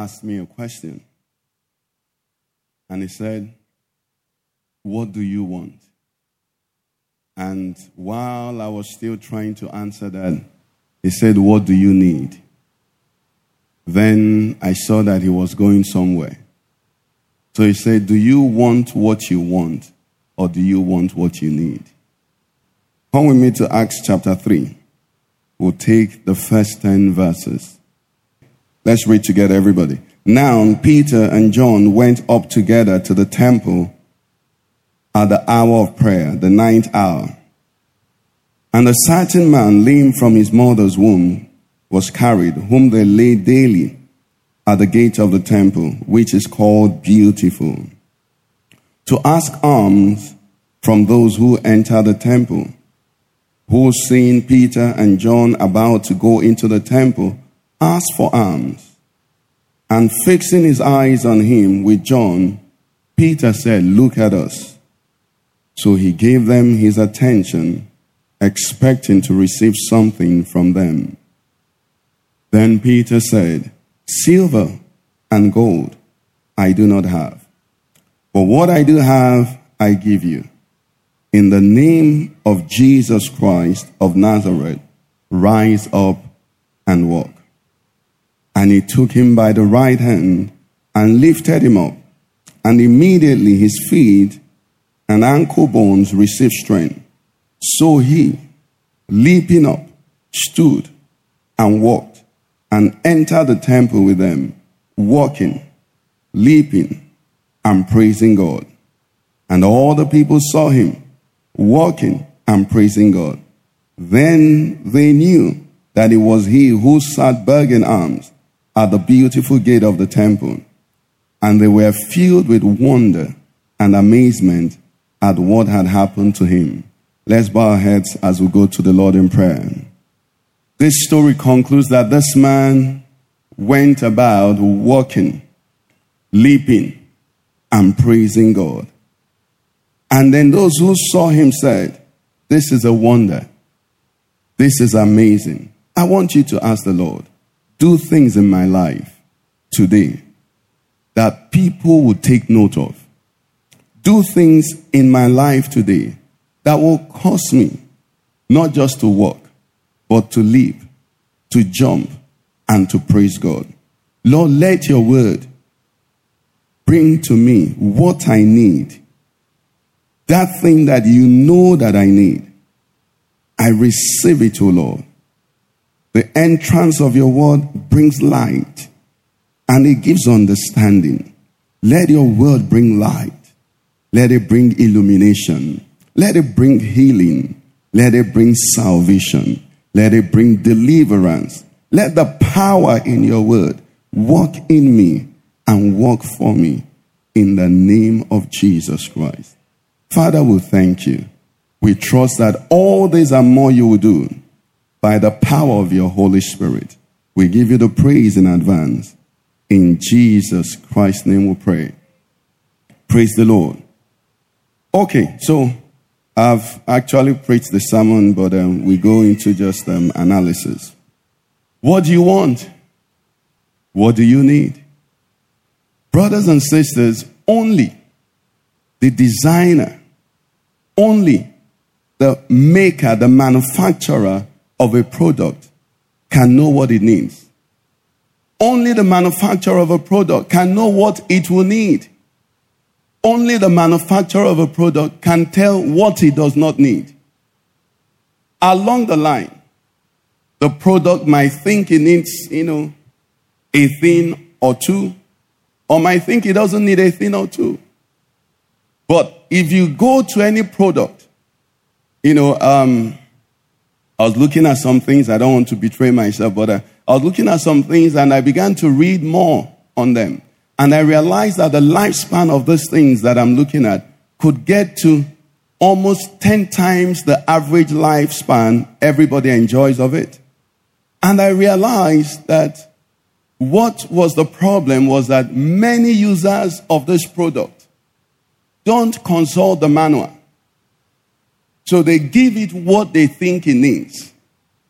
Asked me a question. And He said, What do you want? And while I was still trying to answer that, He said, What do you need? Then I saw that He was going somewhere. So He said, Do you want what you want, or do you want what you need? Come with me to Acts chapter 3. We'll take the first 10 verses. Let's read together, everybody. Now, Peter and John went up together to the temple at the hour of prayer, the ninth hour. And a certain man, lame from his mother's womb, was carried, whom they laid daily at the gate of the temple, which is called Beautiful, to ask alms from those who enter the temple. Who, seeing Peter and John about to go into the temple, asked for alms. And fixing his eyes on him with John, Peter said, Look at us. So he gave them his attention, expecting to receive something from them. Then Peter said, Silver and gold I do not have, but what I do have I give you. In the name of Jesus Christ of Nazareth, rise up and walk. And he took him by the right hand and lifted him up. And immediately his feet and ankle bones received strength. So he, leaping up, stood and walked and entered the temple with them, walking, leaping, and praising God. And all the people saw him walking and praising God. Then they knew that it was he who sat begging alms at the beautiful gate of the temple. And they were filled with wonder and amazement at what had happened to him. Let's bow our heads as we go to the Lord in prayer. This story concludes that this man went about walking, leaping, and praising God. And then those who saw him said, This is a wonder. This is amazing. I want you to ask the Lord, do things in my life today that people will take note of. Do things in my life today that will cause me not just to walk, but to leap, to jump, and to praise God. Lord, let your word bring to me what I need that thing that you know that I need, I receive it, O Lord. The entrance of your word brings light and it gives understanding. Let your word bring light. Let it bring illumination. Let it bring healing. Let it bring salvation. Let it bring deliverance. Let the power in your word work in me and work for me in the name of Jesus Christ. Father, we thank you. We trust that all these and more you will do by the power of your Holy Spirit. We give you the praise in advance. In Jesus Christ's name we pray. Praise the Lord. Okay, so I've actually preached the sermon, but um, we go into just um, analysis. What do you want? What do you need? Brothers and sisters, only the designer, only the maker, the manufacturer of a product can know what it needs. Only the manufacturer of a product can know what it will need. Only the manufacturer of a product can tell what it does not need. Along the line, the product might think it needs, you know, a thing or two, or might think it doesn't need a thing or two. But if you go to any product, you know, um, I was looking at some things, I don't want to betray myself, but uh, I was looking at some things and I began to read more on them. And I realized that the lifespan of those things that I'm looking at could get to almost 10 times the average lifespan everybody enjoys of it. And I realized that what was the problem was that many users of this product don't consult the manual. So they give it what they think it needs.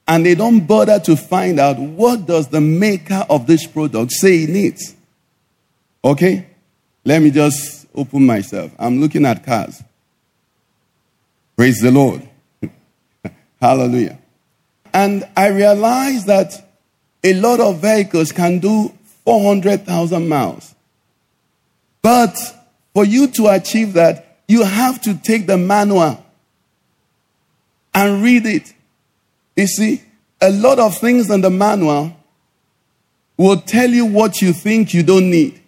And they don't bother to find out what does the maker of this product say it needs. Okay? Let me just open myself. I'm looking at cars. Praise the Lord. Hallelujah. And I realized that a lot of vehicles can do 400,000 miles. But for you to achieve that, you have to take the manual and read it. You see, a lot of things in the manual will tell you what you think you don't need.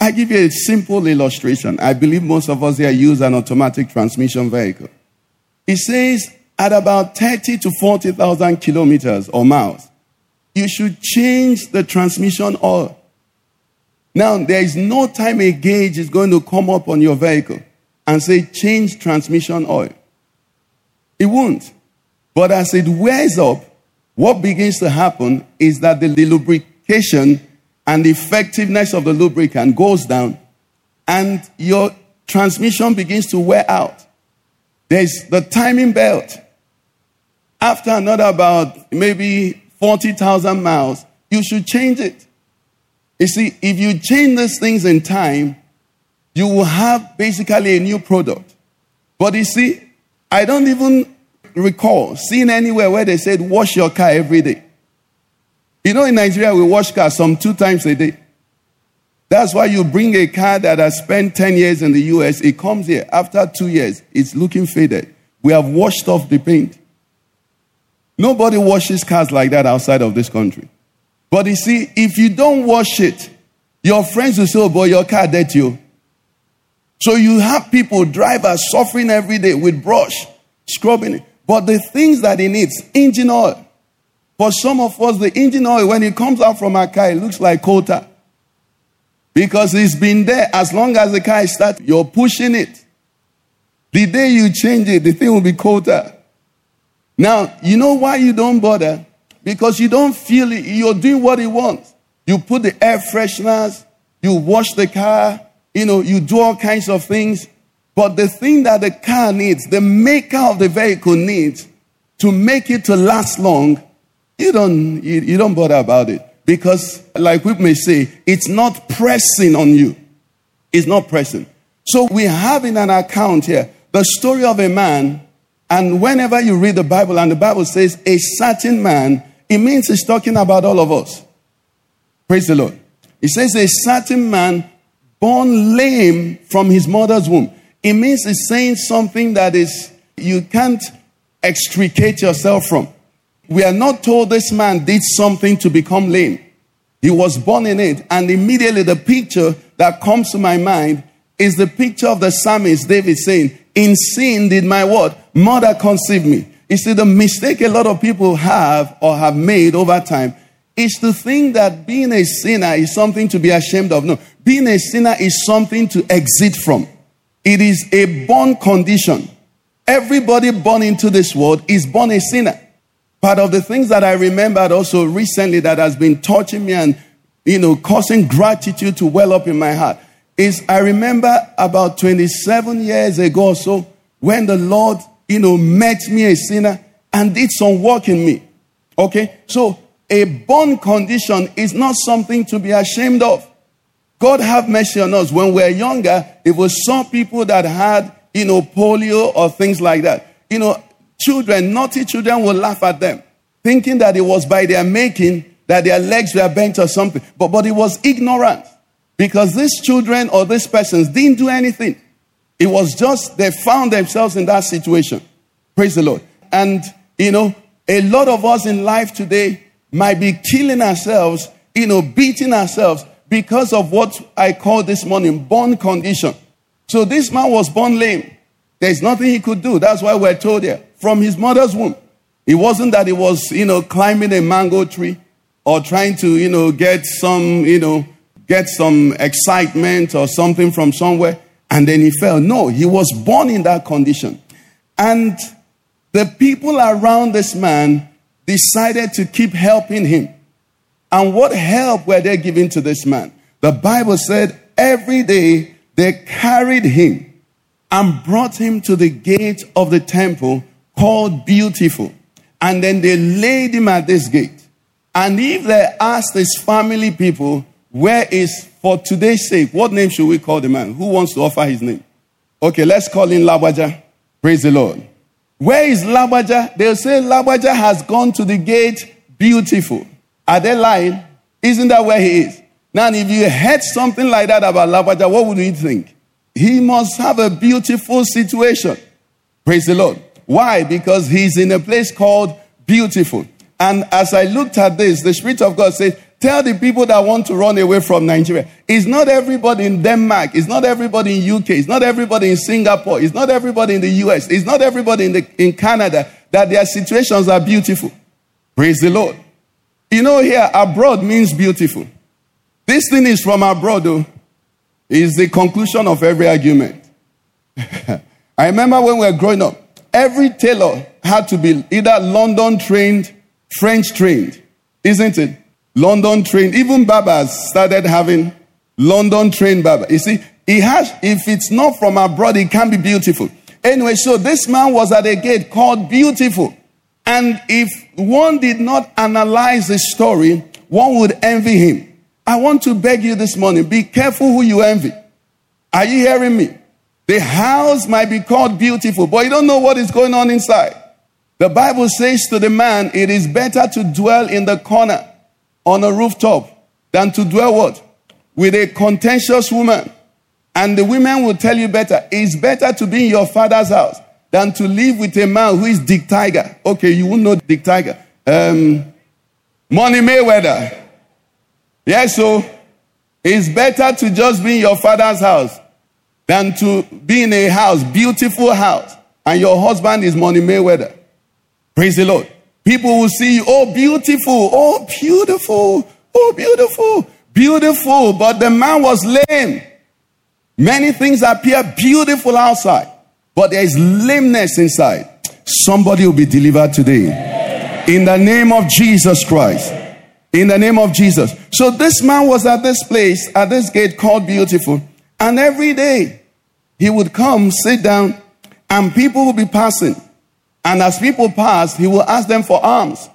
I give you a simple illustration. I believe most of us here use an automatic transmission vehicle. It says at about 30 to 40,000 kilometers or miles, you should change the transmission oil. Now, there is no time a gauge is going to come up on your vehicle and say, change transmission oil. It won't. But as it wears up, what begins to happen is that the lubrication and the effectiveness of the lubricant goes down and your transmission begins to wear out. There's the timing belt. After another about maybe 40,000 miles, you should change it. You see, if you change these things in time, you will have basically a new product. But you see, I don't even recall seeing anywhere where they said wash your car every day. You know, in Nigeria, we wash cars some two times a day. That's why you bring a car that has spent 10 years in the US, it comes here. After two years, it's looking faded. We have washed off the paint. Nobody washes cars like that outside of this country. But you see, if you don't wash it, your friends will say, oh boy, your car dirty. Oh. Oh." So you have people, drivers, suffering every day with brush, scrubbing it. But the things that he needs, engine oil. For some of us, the engine oil, when it comes out from our car, it looks like coal Because it's been there as long as the car is you're pushing it. The day you change it, the thing will be colder. Now, you know why you don't bother? Because you don't feel it. You're doing what it wants. You put the air fresheners, you wash the car, you know, you do all kinds of things. But the thing that the car needs, the maker of the vehicle needs to make it to last long, you don't, you, you don't bother about it. Because, like we may say, it's not pressing on you. It's not pressing. So we have in an account here the story of a man and whenever you read the Bible and the Bible says a certain man, it means it's talking about all of us. Praise the Lord. It says a certain man born lame from his mother's womb. It means it's saying something that is you can't extricate yourself from. We are not told this man did something to become lame. He was born in it, and immediately the picture that comes to my mind is the picture of the psalmist David saying, In sin did my what? Mother conceive me. You see, the mistake a lot of people have or have made over time is to think that being a sinner is something to be ashamed of. No, being a sinner is something to exit from. It is a born condition. Everybody born into this world is born a sinner. Part of the things that I remembered also recently that has been touching me and, you know, causing gratitude to well up in my heart is I remember about 27 years ago or so when the Lord, you know, met me a sinner and did some work in me. Okay? So a born condition is not something to be ashamed of. God have mercy on us. When we we're younger, it was some people that had, you know, polio or things like that. You know, children, naughty children will laugh at them, thinking that it was by their making that their legs were bent or something. But, but it was ignorance. Because these children or these persons didn't do anything. It was just they found themselves in that situation. Praise the Lord. And, you know, a lot of us in life today might be killing ourselves, you know, beating ourselves because of what I call this morning born condition. So this man was born lame. There's nothing he could do. That's why we're told here from his mother's womb. It wasn't that he was, you know, climbing a mango tree or trying to, you know, get some, you know, get some excitement or something from somewhere, and then he fell. No, he was born in that condition. And the people around this man decided to keep helping him. And what help were they giving to this man? The Bible said every day they carried him and brought him to the gate of the temple called Beautiful. And then they laid him at this gate. And if they asked his family people, where is, for today's sake, what name should we call the man? Who wants to offer his name? Okay, let's call him Labaja. Praise the Lord. Where is Labaja? They'll say Labaja has gone to the gate beautiful. Are they lying? Isn't that where he is? Now, if you heard something like that about Labaja, what would you think? He must have a beautiful situation. Praise the Lord. Why? Because he's in a place called beautiful. And as I looked at this, the Spirit of God says, Tell the people that want to run away from Nigeria. It's not everybody in Denmark. It's not everybody in UK. It's not everybody in Singapore. It's not everybody in the US. It's not everybody in, the, in Canada that their situations are beautiful. Praise the Lord. You know, here, abroad means beautiful. This thing is from abroad, though. Is the conclusion of every argument. I remember when we were growing up, every tailor had to be either London trained, French trained, isn't it? London trained. Even barbers started having London trained barber. You see, he has, if it's not from abroad, it can be beautiful. Anyway, so this man was at a gate called Beautiful. And if one did not analyze the story, one would envy him. I want to beg you this morning be careful who you envy. Are you hearing me? The house might be called beautiful, but you don't know what is going on inside. The Bible says to the man, it is better to dwell in the corner on a rooftop than to dwell what? With a contentious woman. And the women will tell you better, it's better to be in your father's house than to live with a man who is Dick Tiger. Okay, you won't know Dick Tiger. Um, Money Mayweather. Yes, so it's better to just be in your father's house than to be in a house, beautiful house, and your husband is Money Mayweather. Praise the Lord. People will see you, oh, beautiful, oh, beautiful, oh, beautiful, beautiful. But the man was lame. Many things appear beautiful outside, but there is lameness inside. Somebody will be delivered today. In the name of Jesus Christ. In the name of Jesus. So this man was at this place, at this gate called Beautiful. And every day he would come, sit down, and people would be passing. And as people pass, he will ask them for alms.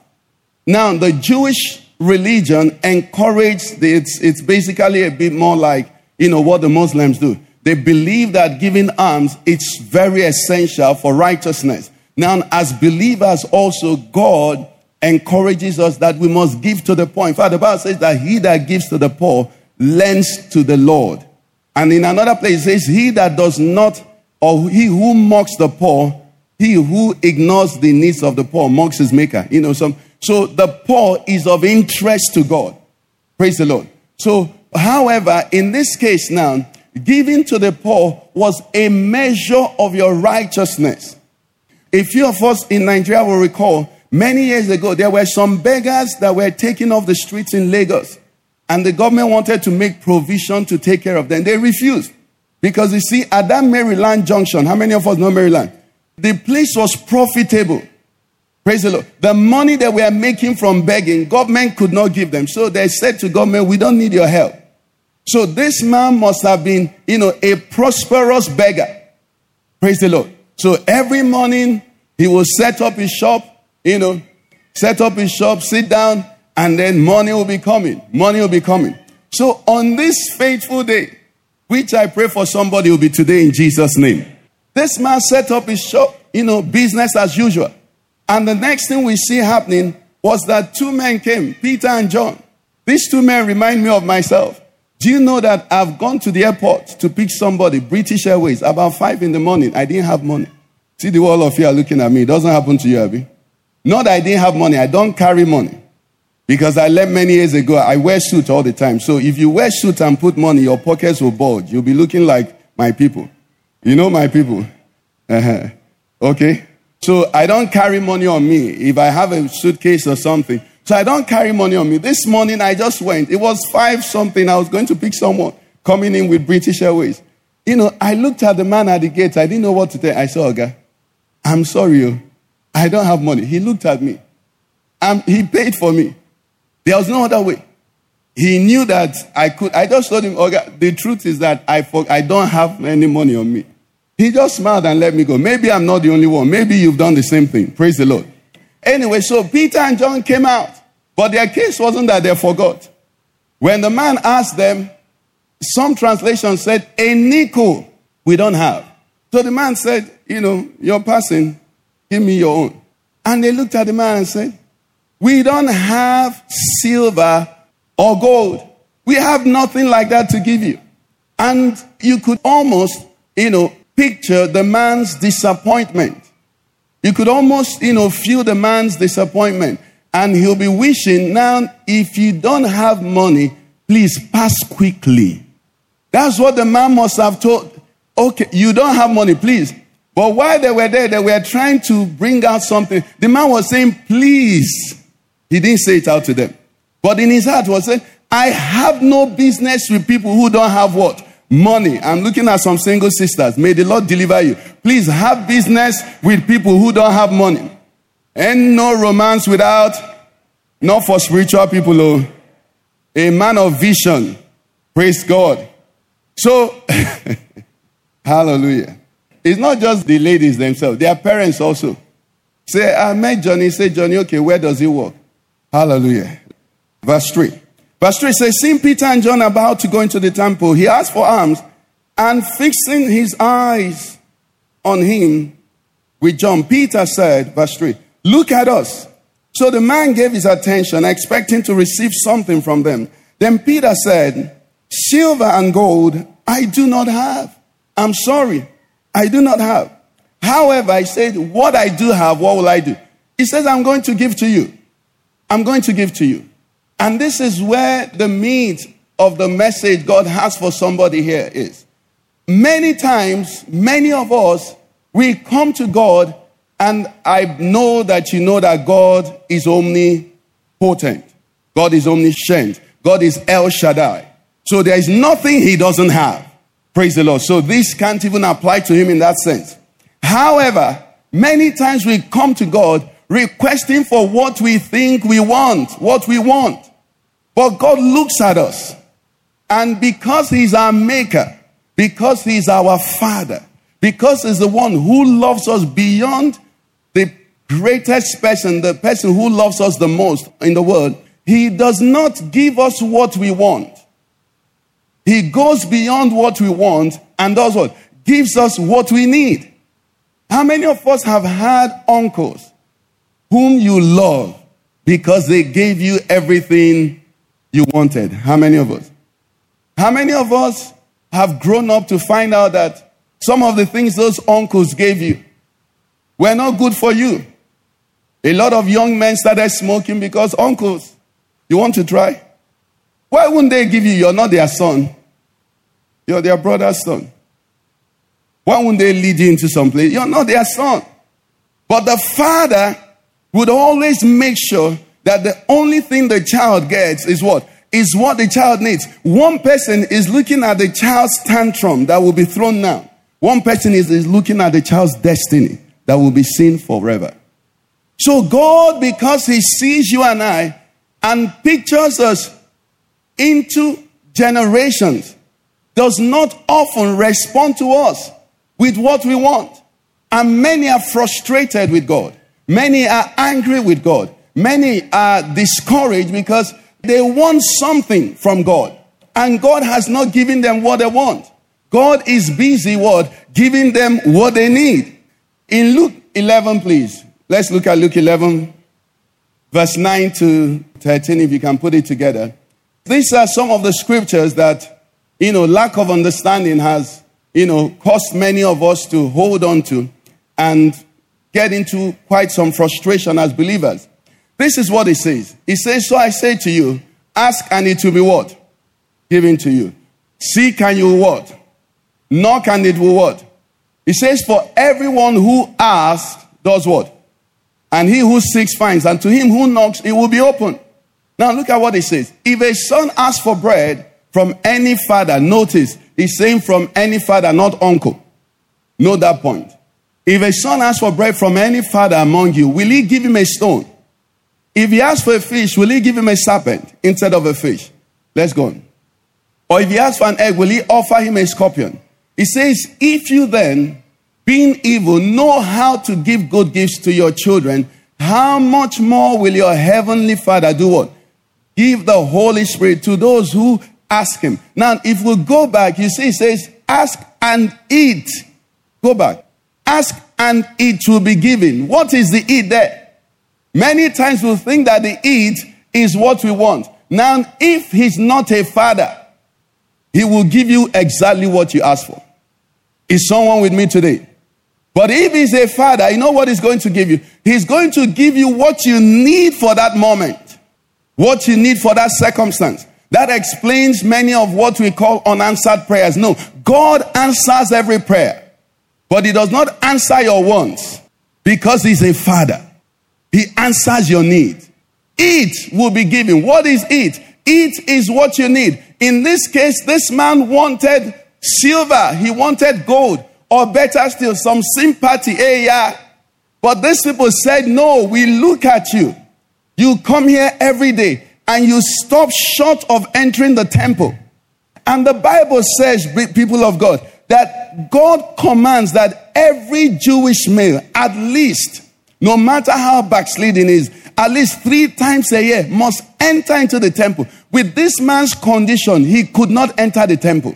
Now, the Jewish religion encouraged, it's, it's basically a bit more like, you know, what the Muslims do. They believe that giving alms, it's very essential for righteousness. Now, as believers also, God encourages us that we must give to the poor. In fact, the Bible says that he that gives to the poor lends to the Lord. And in another place, it says, he that does not, or he who mocks the poor, he who ignores the needs of the poor mocks his maker. You know, some, so the poor is of interest to God. Praise the Lord. So, however, in this case now, giving to the poor was a measure of your righteousness. A few of us in Nigeria will recall many years ago, there were some beggars that were taken off the streets in Lagos, and the government wanted to make provision to take care of them. They refused because you see, at that Maryland junction, how many of us know Maryland? The place was profitable. Praise the Lord. The money that we are making from begging, government could not give them. So they said to government, we don't need your help. So this man must have been, you know, a prosperous beggar. Praise the Lord. So every morning he will set up his shop, you know, set up his shop, sit down, and then money will be coming. Money will be coming. So on this faithful day, which I pray for somebody will be today in Jesus' name. This man set up his shop, you know, business as usual. And the next thing we see happening was that two men came, Peter and John. These two men remind me of myself. Do you know that I've gone to the airport to pick somebody, British Airways, about five in the morning? I didn't have money. See, the wall of you are looking at me. It doesn't happen to you, Abby. Not that I didn't have money. I don't carry money. Because I left many years ago. I wear suit all the time. So if you wear suit and put money, your pockets will bulge. You'll be looking like my people. You know my people. Uh-huh. Okay? So I don't carry money on me. If I have a suitcase or something, So I don't carry money on me. This morning I just went. It was five something. I was going to pick someone coming in with British Airways. You know, I looked at the man at the gate. I didn't know what to tell. I saw a guy. I'm sorry, oh. I don't have money. He looked at me. Um, he paid for me. There was no other way. He knew that I could. I just told him, okay, the truth is that I, I don't have any money on me. He just smiled and let me go. Maybe I'm not the only one. Maybe you've done the same thing. Praise the Lord. Anyway, so Peter and John came out, but their case wasn't that they forgot. When the man asked them, some translations said, a nickel we don't have. So the man said, you know, you're passing, give me your own. And they looked at the man and said, we don't have silver or gold. We have nothing like that to give you. And you could almost, you know, picture the man's disappointment. You could almost, you know, feel the man's disappointment. And he'll be wishing, now, if you don't have money, please pass quickly. That's what the man must have told. Okay, you don't have money, please. But while they were there, they were trying to bring out something. The man was saying, please. He didn't say it out to them. But in his heart was saying, I have no business with people who don't have what? Money. I'm looking at some single sisters. May the Lord deliver you. Please have business with people who don't have money. And no romance without, not for spiritual people, oh, a man of vision. Praise God. So, hallelujah. It's not just the ladies themselves, their parents also. Say, ah, I met Johnny. Say, Johnny, okay, where does he work? Hallelujah. Verse 3. Verse 3 says, Seeing Peter and John about to go into the temple, he asked for alms, and fixing his eyes on him with John, Peter said, verse 3, Look at us. So the man gave his attention, expecting to receive something from them. Then Peter said, Silver and gold I do not have. I'm sorry, I do not have. However, I said, What I do have, what will I do? He says, I'm going to give to you. I'm going to give to you. And this is where the meat of the message God has for somebody here is. Many times, many of us, we come to God, and I know that you know that God is omnipotent, God is omniscient, God is El Shaddai. So there is nothing he doesn't have. Praise the Lord. So this can't even apply to him in that sense. However, many times we come to God requesting for what we think we want, what we want. But God looks at us. And because He's our Maker, because He's our Father, because He's the one who loves us beyond the greatest person, the person who loves us the most in the world, He does not give us what we want. He goes beyond what we want and does what? Gives us what we need. How many of us have had uncles whom you love because they gave you everything you wanted? How many of us? How many of us have grown up to find out that some of the things those uncles gave you were not good for you? A lot of young men started smoking because uncles, you want to try? Why wouldn't they give you? You're not their son, you're their brother's son. Why wouldn't they lead you into some place? You're not their son. But the father would always make sure that the only thing the child gets is what? Is what the child needs. One person is looking at the child's tantrum that will be thrown now. One person is, is looking at the child's destiny that will be seen forever. So God, because He sees you and I and pictures us into generations, does not often respond to us with what we want. And many are frustrated with God. Many are angry with God. Many are discouraged because they want something from God. And God has not given them what they want. God is busy what? Giving them what they need. In Luke 11, please. Let's look at Luke 11, verse 9 to 13, if you can put it together. These are some of the scriptures that, you know, lack of understanding has you know, caused many of us to hold on to and get into quite some frustration as believers. This is what he says. He says, So I say to you, ask and it will be what? Given to you. Seek and you will what? Knock and it will what? He says, For everyone who asks does what? And he who seeks finds, and to him who knocks, it will be open. Now look at what he says. If a son asks for bread from any father, notice he's saying from any father, not uncle. Note that point. If a son asks for bread from any father among you, will he give him a stone? If he asks for a fish, will he give him a serpent instead of a fish? Let's go on. Or if he asks for an egg, will he offer him a scorpion? He says, If you then, being evil, know how to give good gifts to your children, how much more will your heavenly Father do what? Give the Holy Spirit to those who ask him. Now, if we go back, you see, he says, Ask and eat. Go back. Ask and it will be given. What is the eat there? Many times we think that the eat is what we want. Now, if he's not a father, he will give you exactly what you ask for. Is someone with me today? But if he's a father, you know what he's going to give you? He's going to give you what you need for that moment, what you need for that circumstance. That explains many of what we call unanswered prayers. No, God answers every prayer, but He does not answer your wants because He's a father. He answers your need. It will be given. What is it? It is what you need. In this case, this man wanted silver, he wanted gold, or better still, some sympathy. Hey, yeah. But these people said, No, we look at you. You come here every day and you stop short of entering the temple. And the Bible says, people of God, that God commands that every Jewish male, at least, no matter how backsliding is, at least three times a year must enter into the temple. With this man's condition, he could not enter the temple.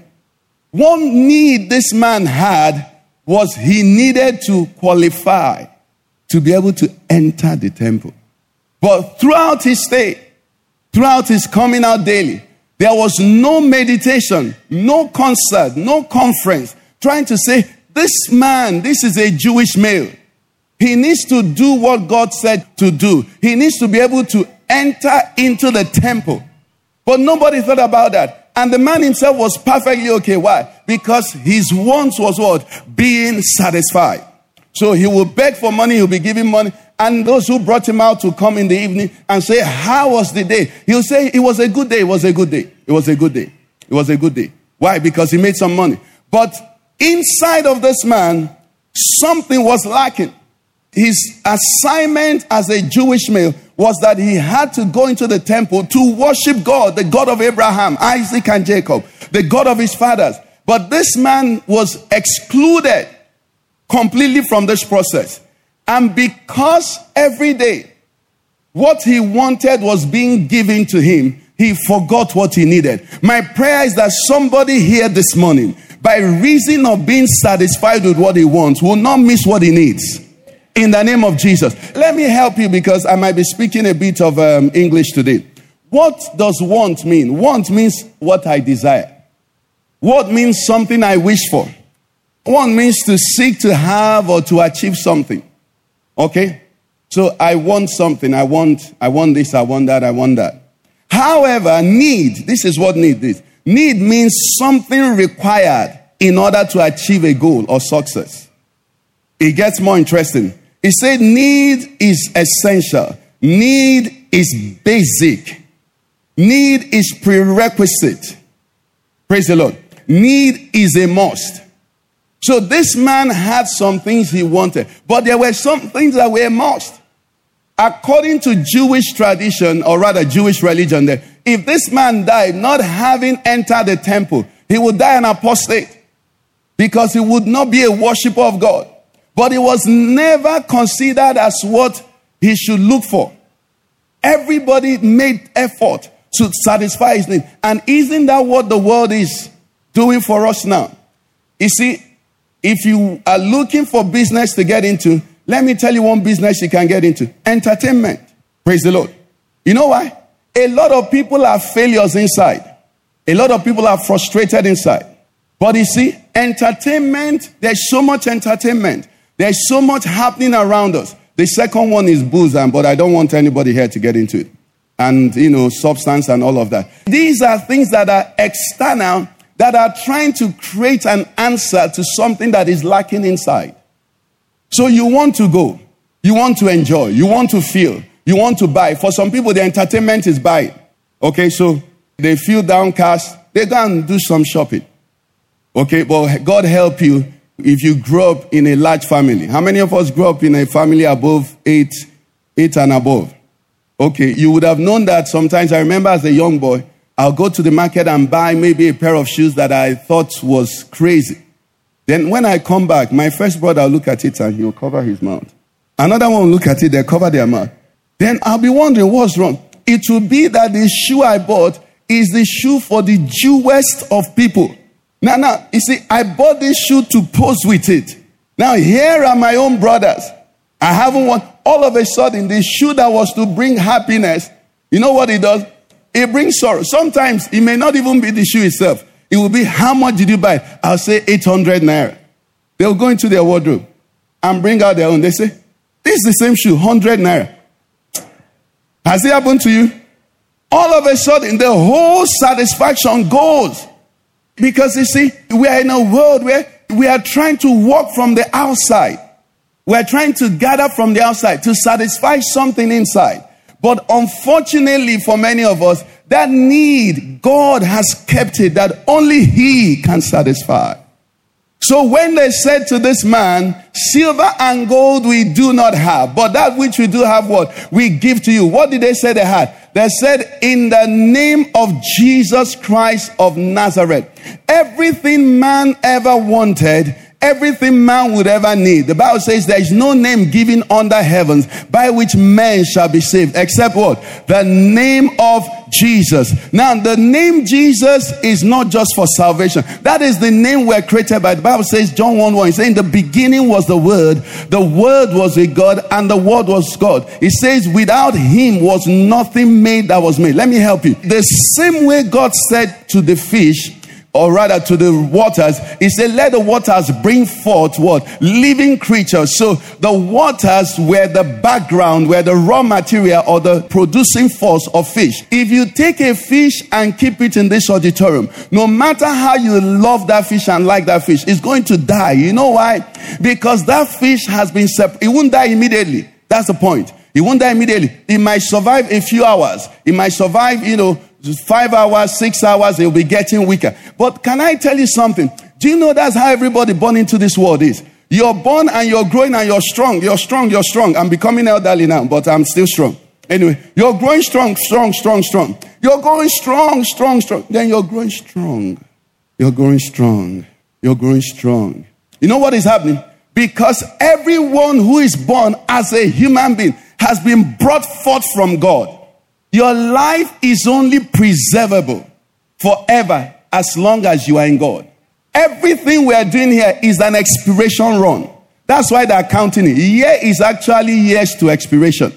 One need this man had was he needed to qualify to be able to enter the temple. But throughout his stay, throughout his coming out daily, there was no meditation, no concert, no conference trying to say, This man, this is a Jewish male. He needs to do what God said to do. He needs to be able to enter into the temple. But nobody thought about that. And the man himself was perfectly okay. Why? Because his wants was what? Being satisfied. So he will beg for money, he'll be giving money. And those who brought him out to come in the evening and say, How was the day? He'll say, It was a good day. It was a good day. It was a good day. It was a good day. Why? Because he made some money. But inside of this man, something was lacking his assignment as a Jewish male was that he had to go into the temple to worship God, the God of Abraham, Isaac, and Jacob, the God of his fathers. But this man was excluded completely from this process. And because every day what he wanted was being given to him, he forgot what he needed. My prayer is that somebody here this morning, by reason of being satisfied with what he wants, will not miss what he needs in the name of Jesus. Let me help you because I might be speaking a bit of um, English today. What does want mean? Want means what I desire. What means something I wish for. Want means to seek to have or to achieve something. Okay? So I want something. I want, I want this, I want that, I want that. However, need, this is what need is. Need means something required in order to achieve a goal or success. It gets more interesting. He said, Need is essential, need is basic, need is prerequisite. Praise the Lord. Need is a must. So this man had some things he wanted, but there were some things that were must. According to Jewish tradition, or rather Jewish religion, if this man died not having entered the temple, he would die an apostate because he would not be a worshiper of God. But it was never considered as what he should look for. Everybody made effort to satisfy his need. And isn't that what the world is doing for us now? You see, if you are looking for business to get into, let me tell you one business you can get into entertainment. Praise the Lord. You know why? A lot of people are failures inside, a lot of people are frustrated inside. But you see, entertainment, there's so much entertainment. There's so much happening around us. The second one is booze, and but I don't want anybody here to get into it. And, you know, substance and all of that. These are things that are external that are trying to create an answer to something that is lacking inside. So you want to go. You want to enjoy, you want to feel, you want to buy. For some people, the entertainment is buying. Okay, so they feel downcast, they go and do some shopping. Okay, but God help you if you grow up in a large family. How many of us grew up in a family above eight, eight and above? Okay, you would have known that sometimes. I remember as a young boy, I'll go to the market and buy maybe a pair of shoes that I thought was crazy. Then when I come back, my first brother will look at it and he'll cover his mouth. Another one will look at it, they'll cover their mouth. Then I'll be wondering what's wrong. It will be that the shoe I bought is the shoe for the Jewest of people. Now, now, you see, I bought this shoe to pose with it. Now, here are my own brothers. I haven't won. all of a sudden the shoe that was to bring happiness. You know what it does? It brings sorrow. Sometimes it may not even be the shoe itself. It will be how much did you buy? I'll say 800 naira. They'll go into their wardrobe and bring out their own. They say, This is the same shoe, 100 naira. Has it happened to you? All of a sudden, the whole satisfaction goes. Because you see, we are in a world where we are trying to walk from the outside. We are trying to gather from the outside to satisfy something inside. But unfortunately, for many of us, that need, God has kept it that only He can satisfy. So when they said to this man, Silver and gold we do not have, but that which we do have, what? We give to you. What did they say they had? They said, In the name of Jesus Christ of Nazareth. Everything man ever wanted, everything man would ever need. The Bible says there is no name given under heavens by which men shall be saved, except what? The name of Jesus. Now, the name Jesus is not just for salvation. That is the name we're created by. The Bible says, John 1 1, it says, In the beginning was the Word, the Word was with God, and the Word was God. It says, Without Him was nothing made that was made. Let me help you. The same way God said to the fish, or rather to the waters, he said, Let the waters bring forth what? Living creatures. So the waters were the background, were the raw material or the producing force of fish. If you take a fish and keep it in this auditorium, no matter how you love that fish and like that fish, it's going to die. You know why? Because that fish has been separated. It won't die immediately. That's the point. It won't die immediately. It might survive a few hours. It might survive, you know, five hours, six hours, will be getting weaker. But can I tell you something? Do you know that's how everybody born into this world is? You're born and you're growing and you're strong. You're strong, you're strong. I'm becoming elderly now, but I'm still strong. Anyway, you're growing strong, strong, strong, strong. You're growing strong, strong, strong. Then you're growing strong. You're growing strong. You're growing strong. You know what is happening? Because everyone who is born as a human being has been brought forth from God. Your life is only preservable forever as long as you are in God. Everything we are doing here is an expiration run. That's why they're counting it. Year is actually years to expiration.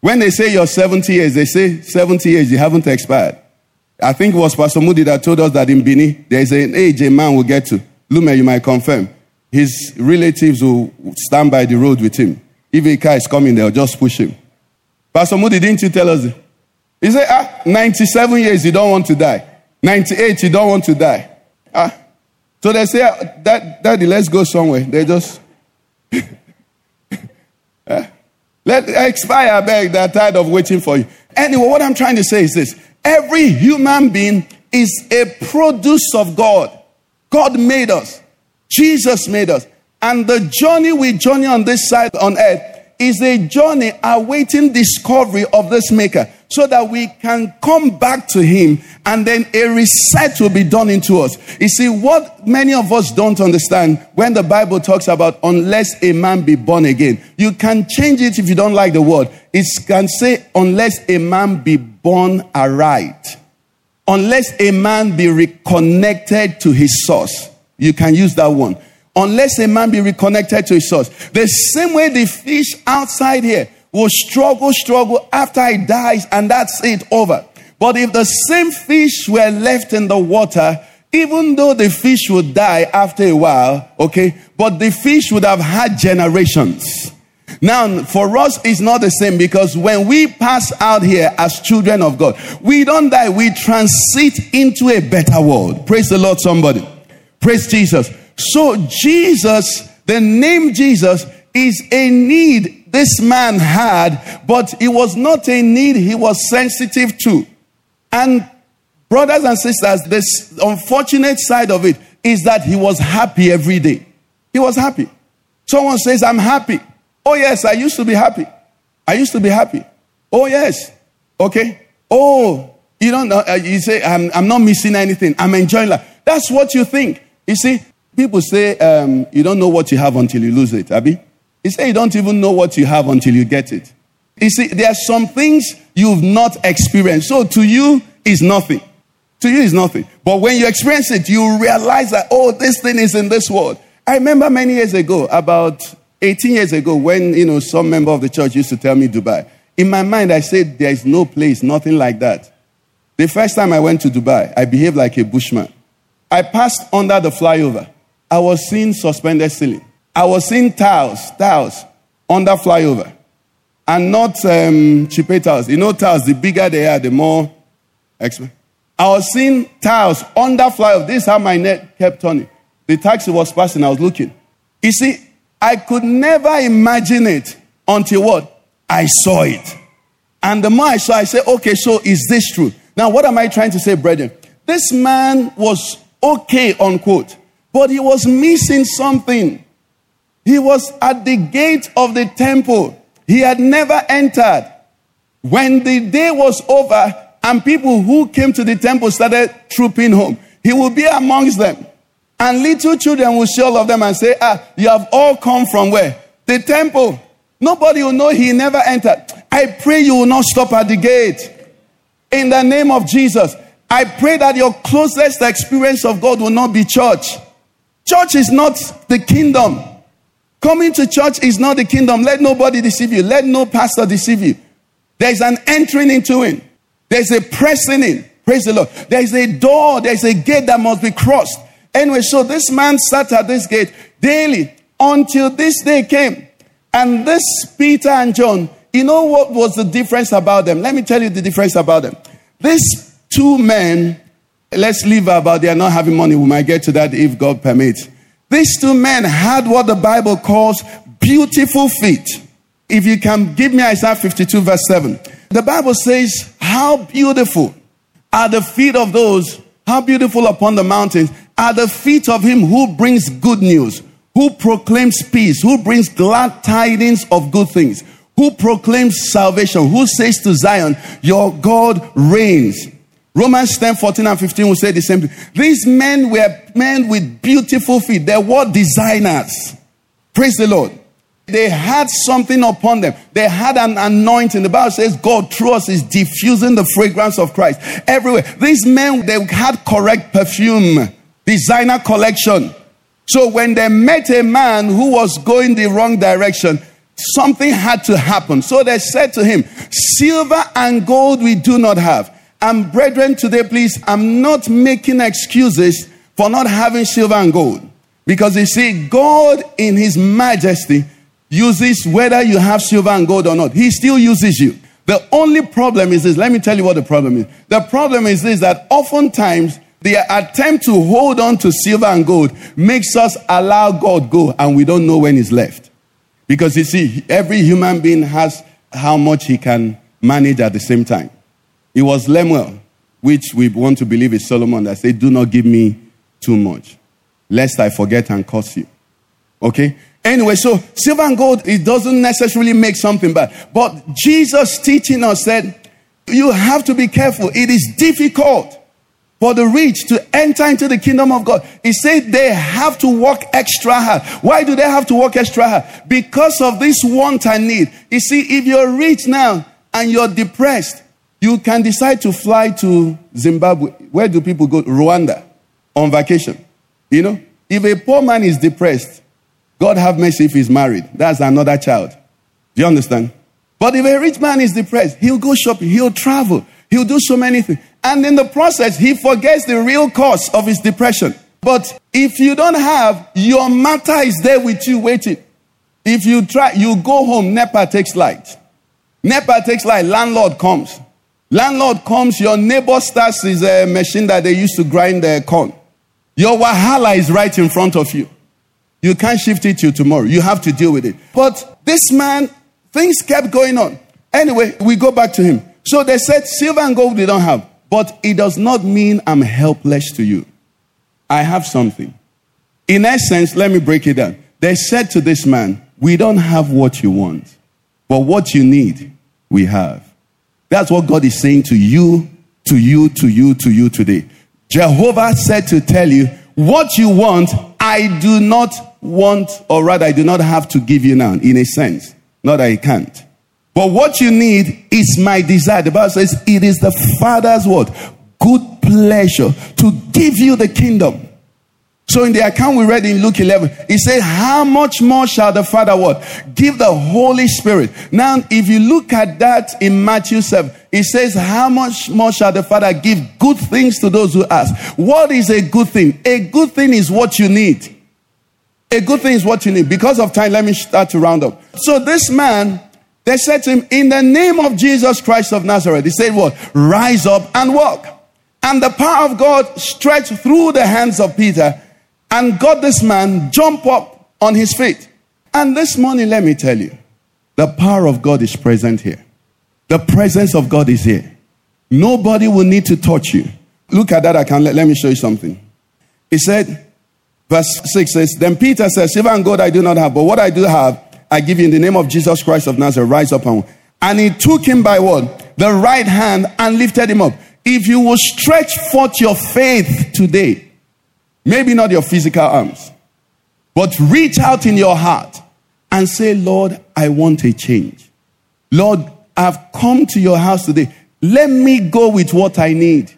When they say you're 70 years, they say 70 years, you haven't expired. I think it was Pastor Moody that told us that in Bini, there's an age a man will get to. Lume, you might confirm. His relatives will stand by the road with him. If a car is coming, they'll just push him. Pastor Moody, didn't you tell us? He said, ah, 97 years, you don't want to die. 98, you don't want to die. Ah. So they say, ah, that, Daddy, let's go somewhere. They just, Ah. let expire, I beg, they're tired of waiting for you. Anyway, what I'm trying to say is this every human being is a produce of God. God made us, Jesus made us. And the journey we journey on this side on earth is a journey awaiting discovery of this maker so that we can come back to him and then a reset will be done into us. You see, what many of us don't understand when the Bible talks about unless a man be born again, you can change it if you don't like the word. It can say unless a man be born aright, unless a man be reconnected to his source. You can use that one unless a man be reconnected to his source. The same way the fish outside here will struggle, struggle after it dies, and that's it over. But if the same fish were left in the water, even though the fish would die after a while, okay, but the fish would have had generations. Now, for us, it's not the same because when we pass out here as children of God, we don't die, we transit into a better world. Praise the Lord, somebody. Praise Jesus. So, Jesus, the name Jesus, is a need this man had, but it was not a need he was sensitive to. And brothers and sisters, this unfortunate side of it is that he was happy every day. He was happy. Someone says, I'm happy. Oh, yes, I used to be happy. I used to be happy. Oh, yes. Okay. Oh, you don't know. Uh, you say, I'm, I'm not missing anything. I'm enjoying life. That's what you think. You see, people say, um, you don't know what you have until you lose it, Abby. You say you don't even know what you have until you get it. You see, there are some things you've not experienced. So to you, is nothing. To you, is nothing. But when you experience it, you realize that, oh, this thing is in this world. I remember many years ago, about 18 years ago, when, you know, some member of the church used to tell me Dubai. In my mind, I said, there is no place, nothing like that. The first time I went to Dubai, I behaved like a bushman. I passed under the flyover. I was seeing suspended ceiling. I was seeing tiles, tiles under flyover. And not um, cheaper tiles. You know, tiles, the bigger they are, the more expensive. I was seeing tiles under flyover. This is how my neck kept turning. The taxi was passing, I was looking. You see, I could never imagine it until what? I saw it. And the more I saw, I said, okay, so is this true? Now, what am I trying to say, brethren? This man was okay, unquote, but he was missing something. He was at the gate of the temple. He had never entered. When the day was over and people who came to the temple started trooping home, he will be amongst them. And little children will see all of them and say, Ah, you have all come from where? The temple. Nobody will know he never entered. I pray you will not stop at the gate. In the name of Jesus, I pray that your closest experience of God will not be church. Church is not the kingdom. Coming to church is not the kingdom. Let nobody deceive you. Let no pastor deceive you. There's an entering into it. There's a pressing in. Praise the Lord. There's a door. There's a gate that must be crossed. Anyway, so this man sat at this gate daily until this day came. And this Peter and John, you know what was the difference about them? Let me tell you the difference about them. These two men, let's leave about they are not having money. We might get to that if God permits. These two men had what the Bible calls beautiful feet. If you can give me Isaiah 52, verse 7. The Bible says, How beautiful are the feet of those, how beautiful upon the mountains are the feet of him who brings good news, who proclaims peace, who brings glad tidings of good things, who proclaims salvation, who says to Zion, Your God reigns. Romans 10 14 and 15 will say the same thing. These men were men with beautiful feet. They were designers. Praise the Lord. They had something upon them. They had an anointing. The Bible says God through us is diffusing the fragrance of Christ everywhere. These men, they had correct perfume, designer collection. So when they met a man who was going the wrong direction, something had to happen. So they said to him, Silver and gold we do not have. And brethren, today, please, I'm not making excuses for not having silver and gold. Because you see, God in His majesty uses whether you have silver and gold or not. He still uses you. The only problem is this. Let me tell you what the problem is. The problem is this that oftentimes the attempt to hold on to silver and gold makes us allow God go and we don't know when he's left. Because you see, every human being has how much he can manage at the same time. It was Lemuel, which we want to believe is Solomon, that said, Do not give me too much, lest I forget and curse you. Okay? Anyway, so silver and gold, it doesn't necessarily make something bad. But Jesus teaching us said, you have to be careful. It is difficult for the rich to enter into the kingdom of God. He said they have to work extra hard. Why do they have to work extra hard? Because of this want and need. You see, if you're rich now and you're depressed, you can decide to fly to Zimbabwe. Where do people go? Rwanda on vacation. You know, if a poor man is depressed, God have mercy if he's married. That's another child. Do you understand? But if a rich man is depressed, he'll go shopping, he'll travel, he'll do so many things. And in the process, he forgets the real cause of his depression. But if you don't have, your matter is there with you waiting. If you try, you go home, NEPA takes light. NEPA takes light, landlord comes. Landlord comes, your neighbor starts his uh, machine that they used to grind the corn. Your wahala is right in front of you. You can't shift it to tomorrow. You have to deal with it. But this man Things kept going on. Anyway, we go back to him. So they said, Silver and gold we don't have, but it does not mean I'm helpless to you. I have something. In essence, let me break it down. They said to this man, We don't have what you want, but what you need, we have. That's what God is saying to you, to you, to you, to you today. Jehovah said to tell you, What you want, I do not want, or rather, I do not have to give you now, in a sense. Not that I can't. But what you need is my desire. The Bible says, It is the Father's what? Good pleasure to give you the kingdom. So in the account we read in Luke 11, he said, how much more shall the Father what? Give the Holy Spirit. Now, if you look at that in Matthew 7, it says, how much more shall the Father give good things to those who ask? What is a good thing? A good thing is what you need. A good thing is what you need. Because of time, let me start to round up. So this man, they said to him, in the name of Jesus Christ of Nazareth, he said what? Rise up and walk. And the power of God stretched through the hands of Peter and got this man jump up on his feet. And this morning, let me tell you, the power of God is present here. The presence of God is here. Nobody will need to touch you. Look at that account. Let, let me show you something. He said, verse 6 says, Then Peter says, Silver and gold I do not have, but what I do have, I give you in the name of Jesus Christ of Nazareth. Rise up and. And he took him by what? The right hand and lifted him up. If you will stretch forth your faith today, Maybe not your physical arms, but reach out in your heart and say, Lord, I want a change. Lord, I've come to your house today. Let me go with what I need.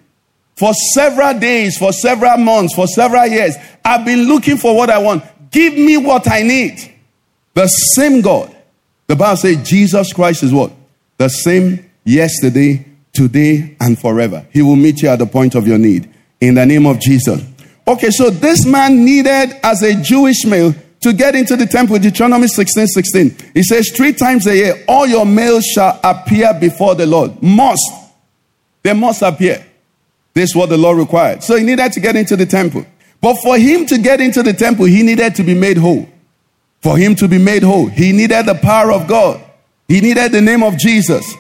For several days, for several months, for several years, I've been looking for what I want. Give me what I need. The same God. The Bible says Jesus Christ is what? The same yesterday, today, and forever. He will meet you at the point of your need. In the name of Jesus. Okay, so this man needed, as a Jewish male, to get into the temple, Deuteronomy 16 16. He says, Three times a year, all your males shall appear before the Lord. Must. They must appear. This is what the Lord required. So he needed to get into the temple. But for him to get into the temple, he needed to be made whole. For him to be made whole, he needed the power of God. He needed the name of Jesus.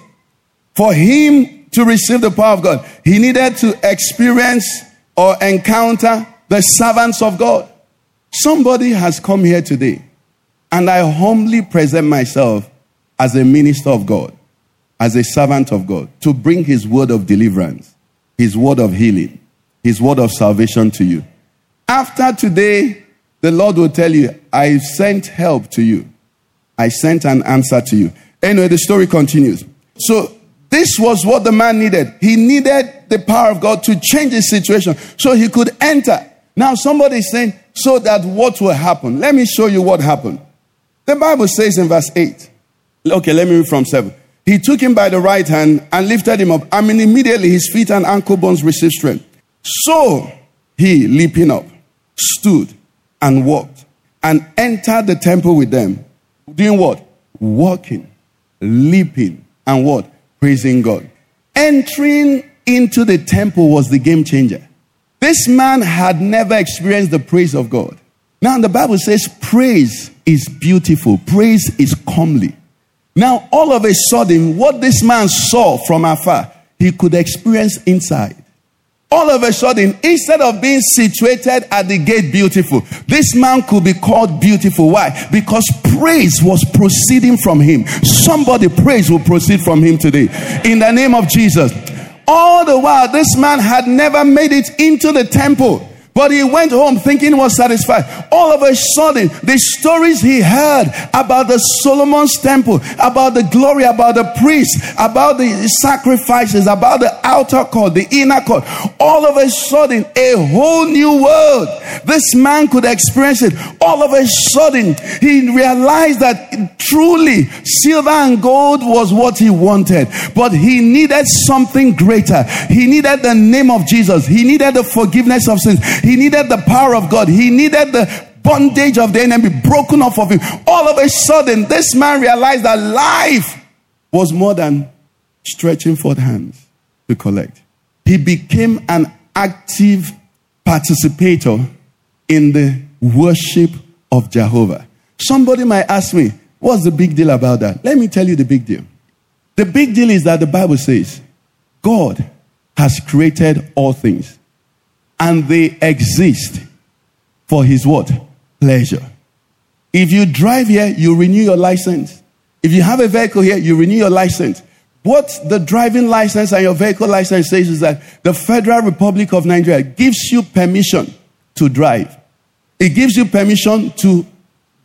For him to receive the power of God, he needed to experience or encounter the servants of God. Somebody has come here today, and I humbly present myself as a minister of God, as a servant of God, to bring His word of deliverance, His word of healing, His word of salvation to you. After today, the Lord will tell you, I sent help to you. I sent an answer to you. Anyway, the story continues. So, this was what the man needed. He needed the power of God to change his situation so he could enter. Now, somebody is saying, so that what will happen? Let me show you what happened. The Bible says in verse 8. Okay, let me read from 7. He took him by the right hand and lifted him up. I mean, immediately his feet and ankle bones received strength. So he, leaping up, stood and walked and entered the temple with them. Doing what? Walking, leaping, and what? Praising God. Entering into the temple was the game changer. This man had never experienced the praise of God. Now, the Bible says praise is beautiful, praise is comely. Now, all of a sudden, what this man saw from afar, he could experience inside. All of a sudden, instead of being situated at the gate beautiful, this man could be called beautiful. Why? Because praise was proceeding from him. Somebody praise will proceed from him today. In the name of Jesus. All the while, this man had never made it into the temple. But he went home thinking he was satisfied. All of a sudden, the stories he heard about the Solomon's temple, about the glory, about the priests, about the sacrifices, about the outer court, the inner court, all of a sudden, a whole new world. This man could experience it. All of a sudden, he realized that truly silver and gold was what he wanted, but he needed something greater. He needed the name of Jesus. He needed the forgiveness of sins. He needed the power of God. He needed the bondage of the enemy broken off of him. All of a sudden, this man realized that life was more than stretching forth hands to collect. He became an active participator in the worship of Jehovah. Somebody might ask me, What's the big deal about that? Let me tell you the big deal. The big deal is that the Bible says God has created all things and they exist for his what? Pleasure. If you drive here, you renew your license. If you have a vehicle here, you renew your license. What the driving license and your vehicle license says is that the Federal Republic of Nigeria gives you permission to drive. It gives you permission to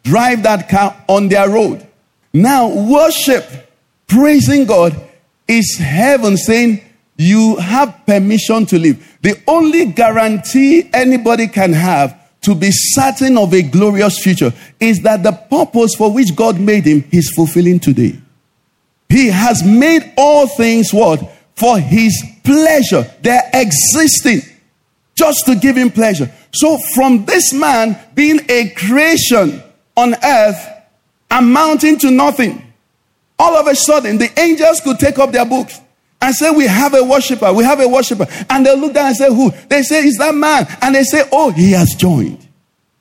drive that car on their road. Now, worship, praising God, is heaven saying you have permission to live. The only guarantee anybody can have to be certain of a glorious future is that the purpose for which God made him is fulfilling today. He has made all things what? For his pleasure. They're existing just to give him pleasure. So, from this man being a creation on earth, amounting to nothing, all of a sudden the angels could take up their books and say, We have a worshiper, we have a worshiper. And they look down and say, Who? They say, Is that man? And they say, Oh, he has joined.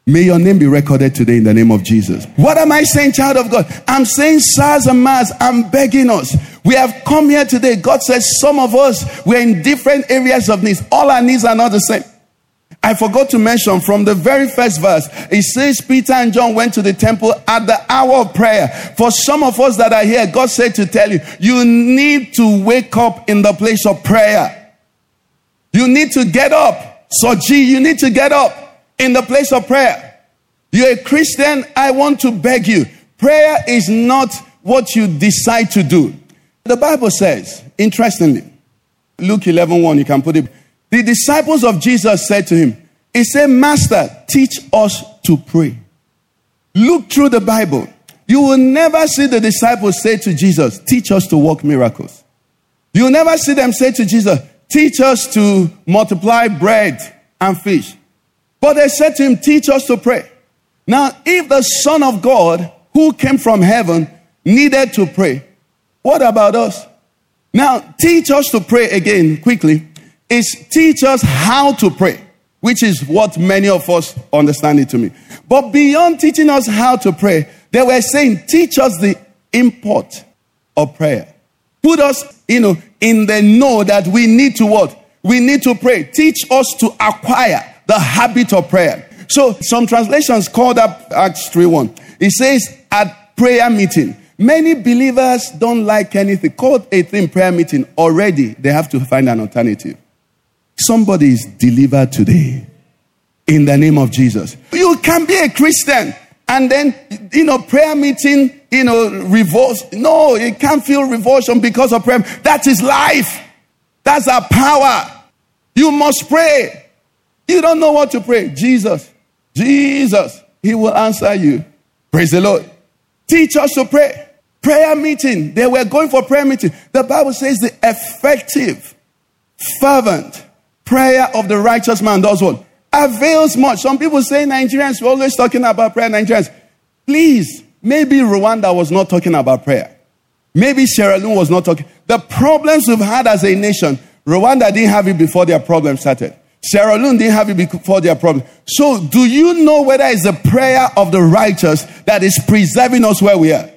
May your name be recorded today in the name of Jesus. What am I saying, child of God? I'm saying, SARS and MARS, I'm begging us. We have come here today. God says some of us, we're in different areas of needs. All our needs are not the same. I forgot to mention from the very first verse, it says Peter and John went to the temple at the hour of prayer. For some of us that are here, God said to tell you, you need to wake up in the place of prayer. You need to get up. So, G, you need to get up in the place of prayer. You're a Christian, I want to beg you. Prayer is not what you decide to do. The Bible says, interestingly, Luke 11 1, you can put it. The disciples of Jesus said to him, He said, Master, teach us to pray. Look through the Bible. You will never see the disciples say to Jesus, Teach us to work miracles. You'll never see them say to Jesus, Teach us to multiply bread and fish. But they said to him, Teach us to pray. Now, if the Son of God, who came from heaven, needed to pray, what about us? Now, teach us to pray again quickly is teach us how to pray, which is what many of us understand it to me. But beyond teaching us how to pray, they were saying, teach us the import of prayer. Put us, you know, in the know that we need to what? We need to pray. Teach us to acquire the habit of prayer. So some translations called up Acts 3 1. It says at prayer meeting. Many believers don't like anything. Called a thing prayer meeting. Already they have to find an alternative. Somebody is delivered today in the name of Jesus. You can be a Christian and then, you know, prayer meeting, you know, revolt. No, you can't feel revulsion because of prayer. That is life. That's our power. You must pray. You don't know what to pray. Jesus, Jesus, He will answer you. Praise the Lord. Teach us to pray. Prayer meeting. They were going for prayer meeting. The Bible says the effective, fervent prayer of the righteous man does what? Avails much. Some people say Nigerians we're always talking about prayer. Nigerians, please, maybe Rwanda was not talking about prayer. Maybe Sierra Leone was not talking. The problems we've had as a nation, Rwanda didn't have it before their problem started. Sierra Leone didn't have it before their problem. So, do you know whether it's the prayer of the righteous that is preserving us where we are?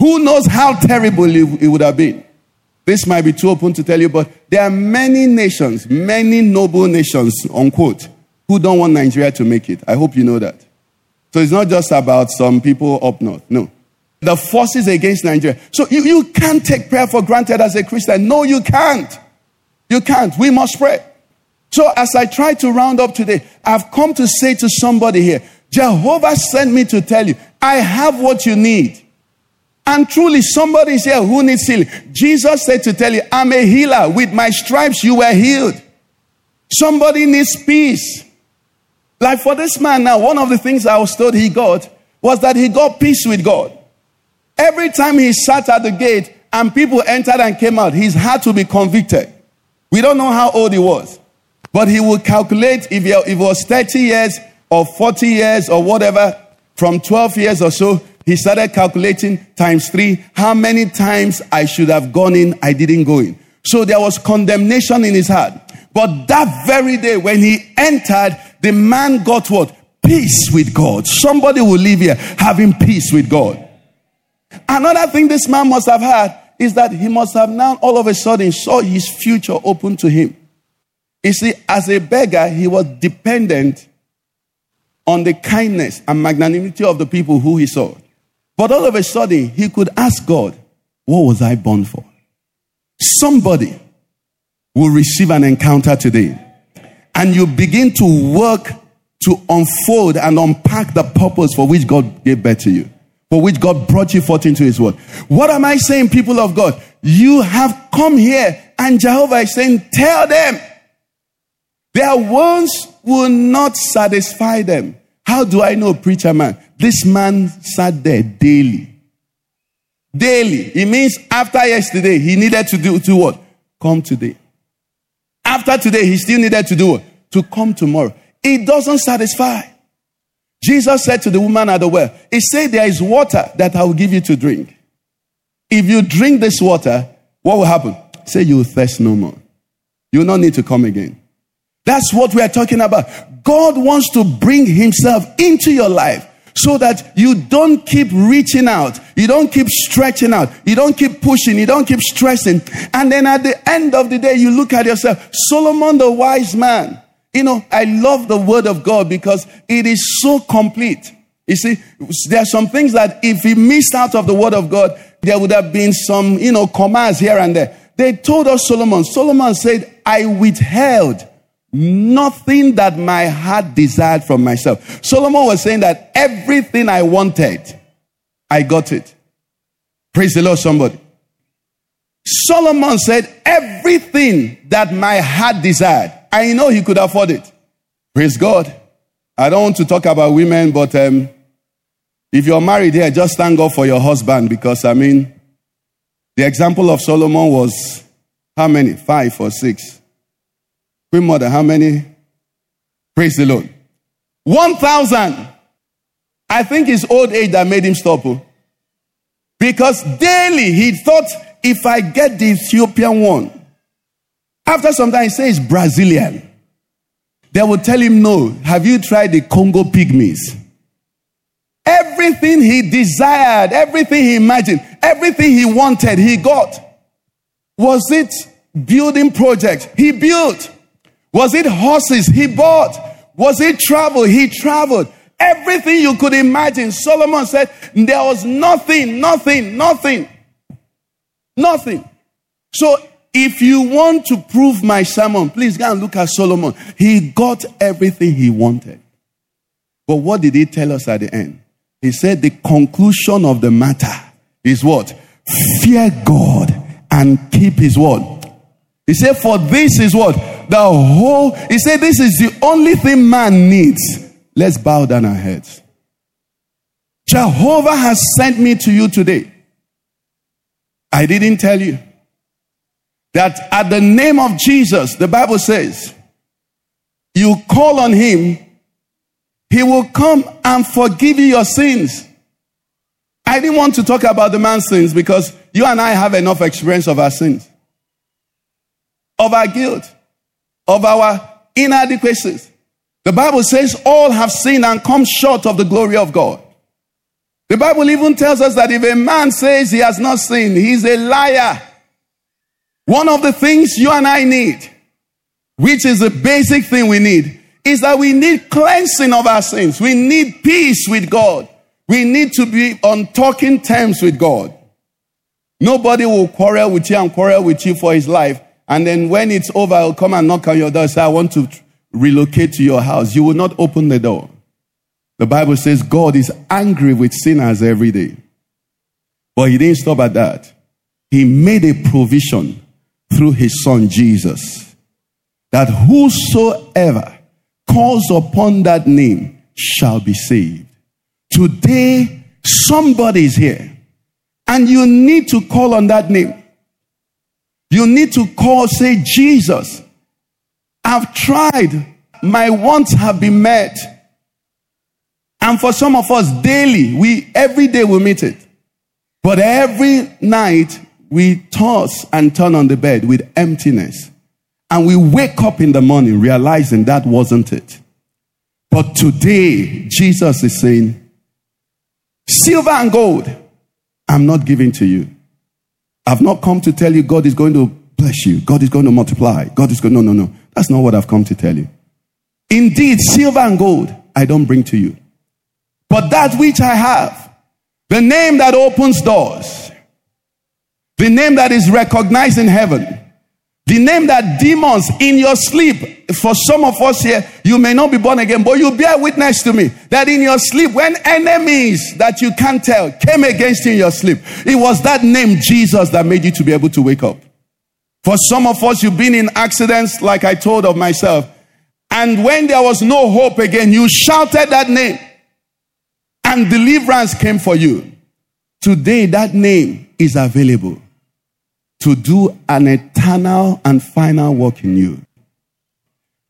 Who knows how terrible it it would have been? This might be too open to tell you, but there are many nations, many noble nations, unquote, who don't want Nigeria to make it. I hope you know that. So it's not just about some people up north. No. The forces against Nigeria. So you, you can't take prayer for granted as a Christian. No, you can't. You can't. We must pray. So as I try to round up today, I've come to say to somebody here, Jehovah sent me to tell you, I have what you need. And truly, somebody is here who needs healing. Jesus said to tell you, I'm a healer. With my stripes, you were healed. Somebody needs peace. Like for this man now, one of the things I was told he got was that he got peace with God. Every time he sat at the gate and people entered and came out, he's had to be convicted. We don't know how old he was, but he would calculate if he, was 30 years or 40 years or whatever, from 12 years or so, he started calculating times three how many times I should have gone in, I didn't go in. So there was condemnation in his heart. But that very day when he entered, the man got what? Peace with God. Somebody will live here having peace with God. Another thing this man must have had is that he must have now all of a sudden saw his future open to him. You see, as a beggar, he was dependent on the kindness and magnanimity of the people who he saw. But all of a sudden, he could ask God, What was I born for? Somebody will receive an encounter today. And you begin to work to unfold and unpack the purpose for which God gave birth to you, for which God brought you forth into His word. What am I saying, people of God? You have come here, and Jehovah is saying, Tell them their wounds will not satisfy them. How do I know, preacher man? This man sat there daily. Daily. It means after yesterday, he needed to do to what? Come today. After today, he still needed to do what? To come tomorrow. It doesn't satisfy. Jesus said to the woman at the well, He said, There is water that I will give you to drink. If you drink this water, what will happen? Say you will thirst no more. You will not need to come again. That's what we are talking about. God wants to bring Himself into your life so that you don't keep reaching out. You don't keep stretching out. You don't keep pushing. You don't keep stressing. And then at the end of the day, you look at yourself. Solomon, the wise man. You know, I love the word of God because it is so complete. You see, there are some things that if he missed out of the word of God, there would have been some, you know, commands here and there. They told us Solomon. Solomon said, I withheld nothing that my heart desired from myself. Solomon was saying that everything I wanted, I got it. Praise the Lord, somebody. Solomon said, everything that my heart desired, I know he could afford it. Praise God. I don't want to talk about women, but um, if you're married here, just thank God for your husband because, I mean, the example of Solomon was how many? Five or six? Queen Mother, how many? Praise the Lord. 1,000. I think it's old age that made him stop. oh. Because daily he thought, if I get the Ethiopian one, after some time he says Brazilian. They will tell him, no. Have you tried the Congo pygmies? Everything he desired, everything he imagined, everything he wanted, he got. Was it building projects? He built. Was it horses? He bought. Was it travel? He traveled. Everything you could imagine. Solomon said there was nothing, nothing, nothing, nothing. So if you want to prove my sermon, please go and look at Solomon. He got everything he wanted. But what did he tell us at the end? He said the conclusion of the matter is what? Fear God and keep his word. He said, For this is what? The whole, he said, This is the only thing man needs. Let's bow down our heads. Jehovah has sent me to you today. I didn't tell you that at the name of Jesus, the Bible says, you call on him, he will come and forgive you your sins. I didn't want to talk about the man's sins because you and I have enough experience of our sins, of our guilt, of our inadequacies. The Bible says all have sinned and come short of the glory of God. The Bible even tells us that if a man says he has not sinned, he's a liar. One of the things you and I need, which is the basic thing we need, is that we need cleansing of our sins. We need peace with God. We need to be on talking terms with God. Nobody will quarrel with you and quarrel with you for his life. And then when it's over, I'll come and knock on your door say, I want to relocate to your house. You will not open the door. The Bible says God is angry with sinners every day. But he didn't stop at that. He made a provision through his son Jesus that whosoever calls upon that name shall be saved. Today, somebody is here and you need to call on that name. You need to call, say, Jesus, I've tried. My wants have been met. And for some of us, daily, we every day we meet it. But every night we toss and turn on the bed with emptiness. And we wake up in the morning realizing that wasn't it. But today, Jesus is saying, silver and gold I'm not giving to you. I've not come to tell you God is going to bless you. God is going to multiply. God is going, no, no, no. That's not what I've come to tell you. Indeed, silver and gold I don't bring to you. But that which I have, the name that opens doors, the name that is recognized in heaven, the name that demons in your sleep, for some of us here, you may not be born again, but you bear witness to me that in your sleep, when enemies that you can't tell came against you in your sleep, it was that name, Jesus, that made you to be able to wake up. For some of us, you've been in accidents, like I told of myself. And when there was no hope again, you shouted that name and deliverance came for you. Today, that name is available to do an eternal and final work in you.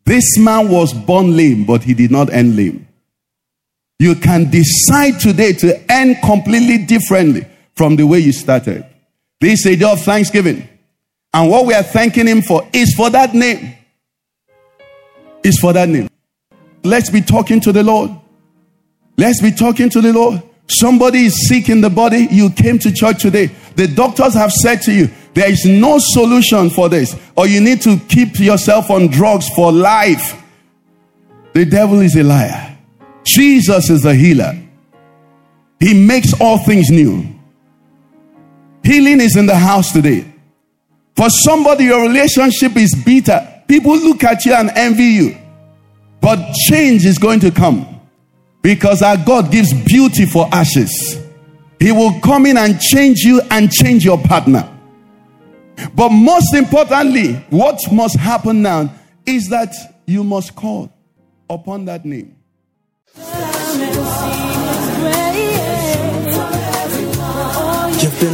This man was born lame, but he did not end lame. You can decide today to end completely differently from the way you started. This is a day of thanksgiving. And what we are thanking him for is for that name. Is for that name. Let's be talking to the Lord. Let's be talking to the Lord. Somebody is sick in the body. You came to church today. The doctors have said to you, there is no solution for this, or you need to keep yourself on drugs for life. The devil is a liar. Jesus is a healer. He makes all things new. Healing is in the house today. For somebody, your relationship is bitter. People look at you and envy you. But change is going to come because our God gives beauty for ashes. He will come in and change you and change your partner. But most importantly, what must happen now is that you must call upon that name. You've been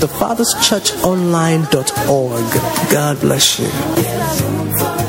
www.thefatherschurchonline.org. God bless you.